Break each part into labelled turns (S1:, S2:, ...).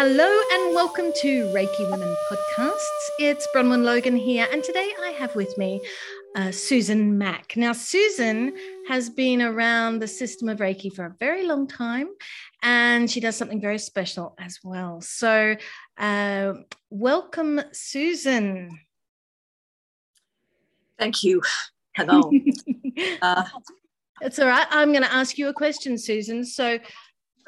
S1: Hello and welcome to Reiki Women Podcasts. It's Bronwen Logan here, and today I have with me uh, Susan Mack. Now, Susan has been around the system of Reiki for a very long time, and she does something very special as well. So, uh, welcome, Susan.
S2: Thank you. Hello.
S1: uh, it's all right. I'm going to ask you a question, Susan. So,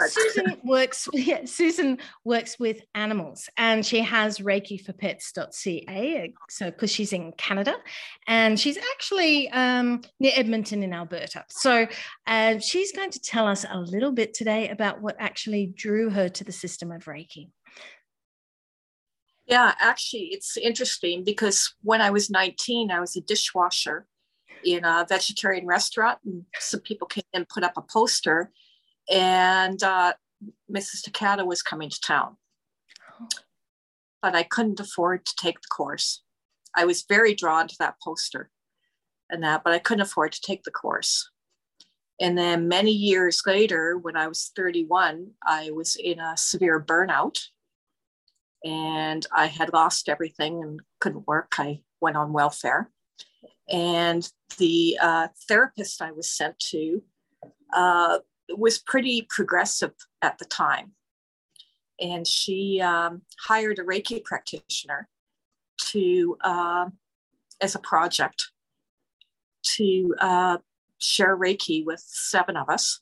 S1: Susan works. Yeah, Susan works with animals, and she has ReikiForPets.ca. So, because she's in Canada, and she's actually um, near Edmonton in Alberta. So, uh, she's going to tell us a little bit today about what actually drew her to the system of Reiki.
S2: Yeah, actually, it's interesting because when I was 19, I was a dishwasher in a vegetarian restaurant, and some people came and put up a poster and uh, Mrs. Takata was coming to town. But I couldn't afford to take the course. I was very drawn to that poster and that, but I couldn't afford to take the course. And then many years later, when I was 31, I was in a severe burnout and I had lost everything and couldn't work. I went on welfare. And the uh, therapist I was sent to uh, was pretty progressive at the time. And she um, hired a Reiki practitioner to, uh, as a project, to uh, share Reiki with seven of us.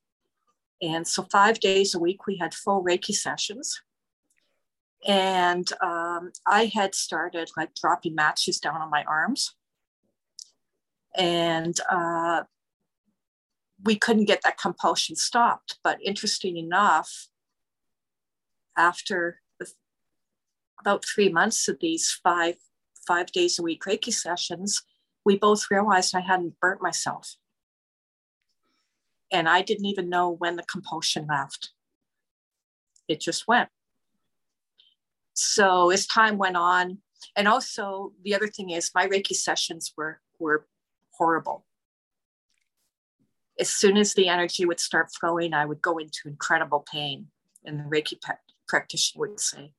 S2: And so, five days a week, we had full Reiki sessions. And um, I had started like dropping matches down on my arms. And uh, we couldn't get that compulsion stopped. But interesting enough, after about three months of these five five days a week Reiki sessions, we both realized I hadn't burnt myself. And I didn't even know when the compulsion left. It just went. So as time went on, and also the other thing is my Reiki sessions were were horrible as soon as the energy would start flowing, I would go into incredible pain. And the Reiki practitioner would say,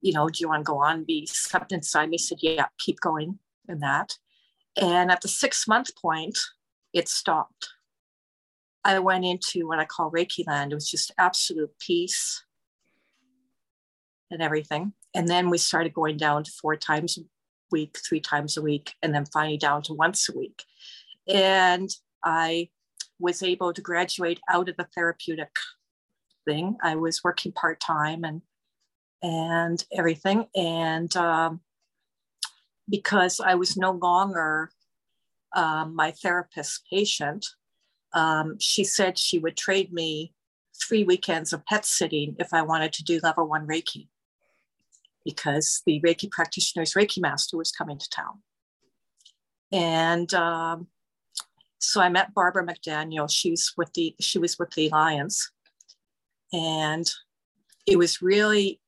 S2: you know, do you want to go on? Be something inside me said, yeah, keep going and that. And at the six month point, it stopped. I went into what I call Reiki land. It was just absolute peace and everything. And then we started going down to four times a week, three times a week, and then finally down to once a week. And I was able to graduate out of the therapeutic thing. I was working part time and and everything, and um, because I was no longer um, my therapist's patient, um, she said she would trade me three weekends of pet sitting if I wanted to do level one Reiki, because the Reiki practitioner's Reiki master was coming to town. And um, so I met Barbara McDaniel. She's with the she was with the Alliance, and it was really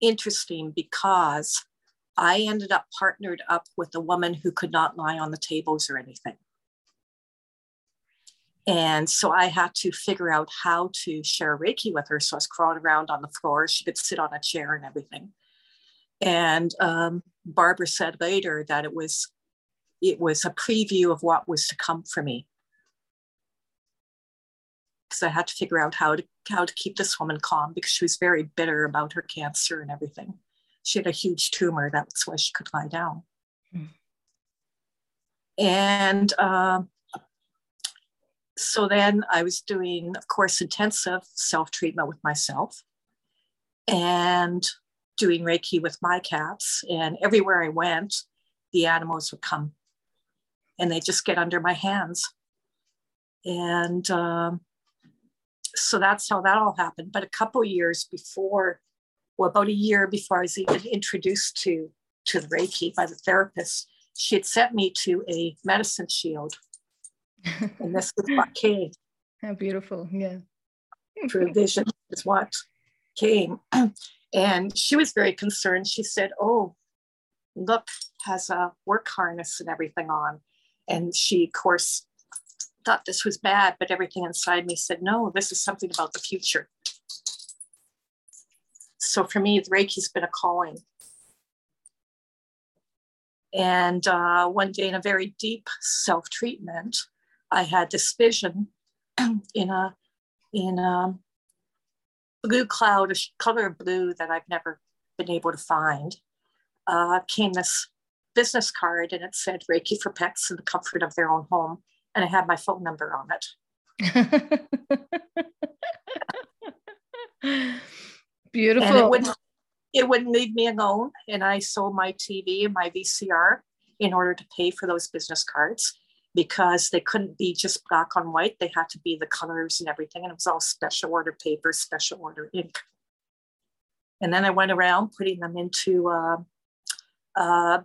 S2: interesting because I ended up partnered up with a woman who could not lie on the tables or anything. And so I had to figure out how to share Reiki with her. So I was crawling around on the floor. She could sit on a chair and everything. And um, Barbara said later that it was it was a preview of what was to come for me. Because I had to figure out how to how to keep this woman calm because she was very bitter about her cancer and everything. She had a huge tumor. That's why she could lie down. Mm. And uh, so then I was doing, of course, intensive self treatment with myself and doing Reiki with my cats. And everywhere I went, the animals would come and they just get under my hands. And um, so that's how that all happened. But a couple years before, well, about a year before I was even introduced to, to the Reiki by the therapist, she had sent me to a medicine shield. and this was what came.
S1: How beautiful. Yeah.
S2: Through vision is what came. And she was very concerned. She said, Oh, look, has a work harness and everything on. And she, of course, thought this was bad, but everything inside me said, no, this is something about the future. So for me, Reiki's been a calling. And uh, one day, in a very deep self treatment, I had this vision in a in a blue cloud, a color of blue that I've never been able to find. Uh, came this business card, and it said Reiki for pets in the comfort of their own home, and I had my phone number on it.
S1: Beautiful.
S2: And it wouldn't, it wouldn't leave me alone. And I sold my TV and my VCR in order to pay for those business cards because they couldn't be just black on white. They had to be the colors and everything. And it was all special order paper, special order ink. And then I went around putting them into uh, uh,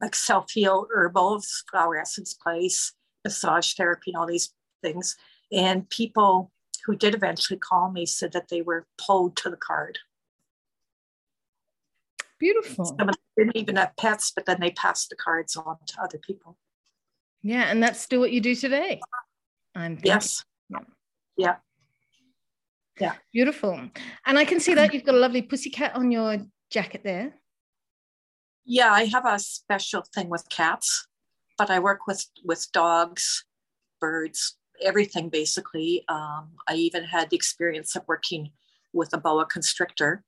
S2: like self heal herbals, flower essence place, massage therapy, and all these things. And people who did eventually call me said that they were pulled to the card.
S1: Beautiful.
S2: Some of them didn't even have pets, but then they passed the cards on to other people.
S1: Yeah, and that's still what you do today. I'm thinking.
S2: yes. Yeah. yeah. Yeah.
S1: Beautiful. And I can see that you've got a lovely pussycat on your jacket there.
S2: Yeah, I have a special thing with cats, but I work with with dogs, birds, everything basically. Um, I even had the experience of working with a boa constrictor.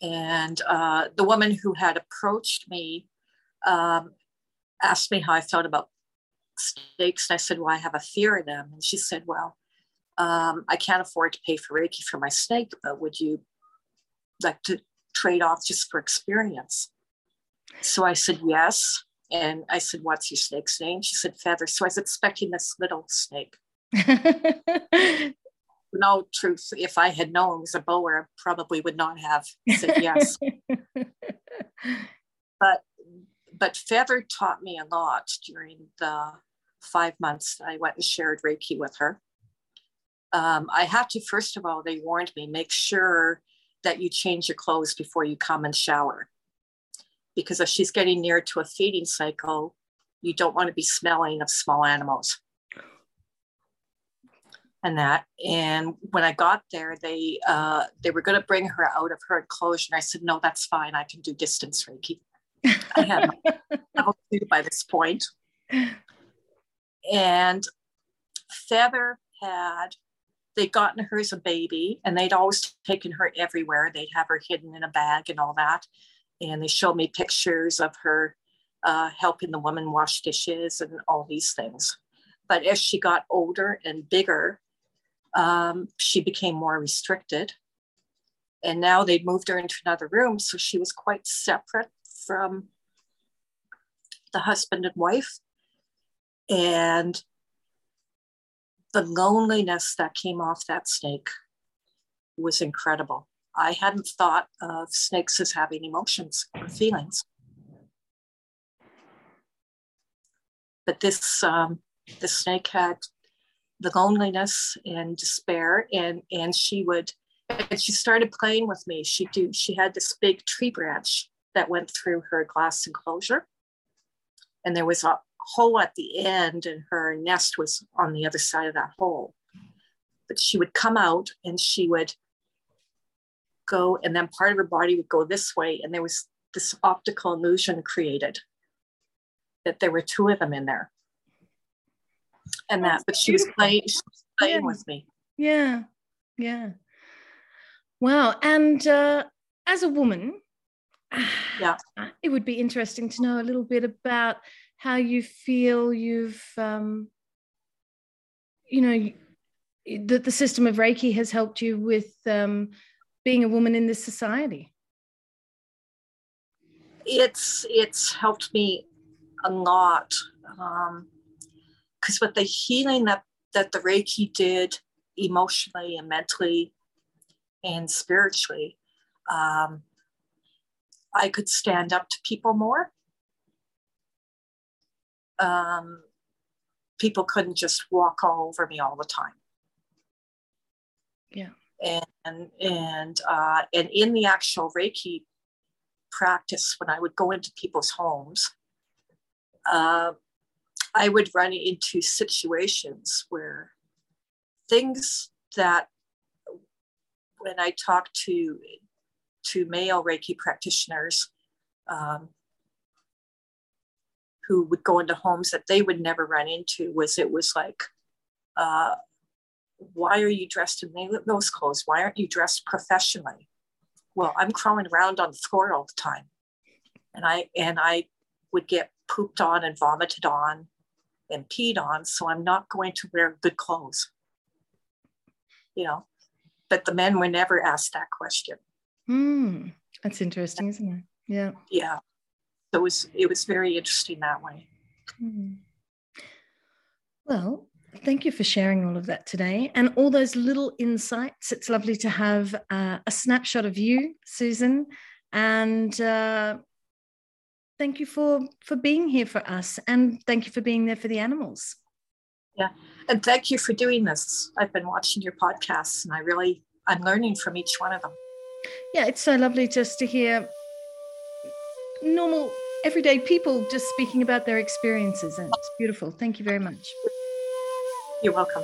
S2: And uh, the woman who had approached me um, asked me how I felt about snakes. And I said, Well, I have a fear of them. And she said, Well, um, I can't afford to pay for Reiki for my snake, but would you like to trade off just for experience? So I said, Yes. And I said, What's your snake's name? She said, Feather. So I was expecting this little snake. no truth, if I had known it was a boa, I probably would not have said yes. but but Feather taught me a lot during the five months I went and shared Reiki with her. Um, I had to, first of all, they warned me, make sure that you change your clothes before you come and shower because if she's getting near to a feeding cycle, you don't want to be smelling of small animals and that. And when I got there, they uh, they were going to bring her out of her enclosure. And I said, no, that's fine. I can do distance Reiki. I had level two by this point. And Feather had they'd gotten her as a baby and they'd always taken her everywhere. They'd have her hidden in a bag and all that and they showed me pictures of her uh, helping the woman wash dishes and all these things. But as she got older and bigger, um, she became more restricted. And now they moved her into another room, so she was quite separate from the husband and wife. And the loneliness that came off that snake was incredible. I hadn't thought of snakes as having emotions or feelings. But this um, the snake had the loneliness and despair, and and she would and she started playing with me. She do she had this big tree branch that went through her glass enclosure, and there was a hole at the end, and her nest was on the other side of that hole. But she would come out and she would go, and then part of her body would go this way, and there was this optical illusion created that there were two of them in there. And that, but she was playing, she was playing
S1: yeah.
S2: with me.
S1: Yeah, yeah. Wow. And uh, as a woman,
S2: yeah,
S1: it would be interesting to know a little bit about how you feel you've, um, you know, that the system of Reiki has helped you with um, being a woman in this society?
S2: It's it's helped me a lot because um, with the healing that that the Reiki did emotionally and mentally and spiritually, um, I could stand up to people more. Um, people couldn't just walk all over me all the time.
S1: Yeah
S2: and and uh, and in the actual Reiki practice, when I would go into people's homes, uh, I would run into situations where things that when I talk to to male Reiki practitioners um, who would go into homes that they would never run into, was it was like, uh, why are you dressed in those clothes? Why aren't you dressed professionally? Well, I'm crawling around on the floor all the time, and I and I would get pooped on and vomited on and peed on, so I'm not going to wear good clothes. You know, but the men were never asked that question.
S1: Hmm, that's interesting, isn't it? Yeah.
S2: Yeah. So it was it was very interesting that way.
S1: Mm. Well, thank you for sharing all of that today and all those little insights. It's lovely to have uh, a snapshot of you, Susan, and uh, thank you for for being here for us, and thank you for being there for the animals.
S2: Yeah, and thank you for doing this. I've been watching your podcasts, and I really I'm learning from each one of them.
S1: Yeah, it's so lovely just to hear normal, everyday people just speaking about their experiences, and it's beautiful. Thank you very much.
S2: You're welcome.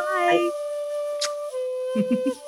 S1: Bye. Bye.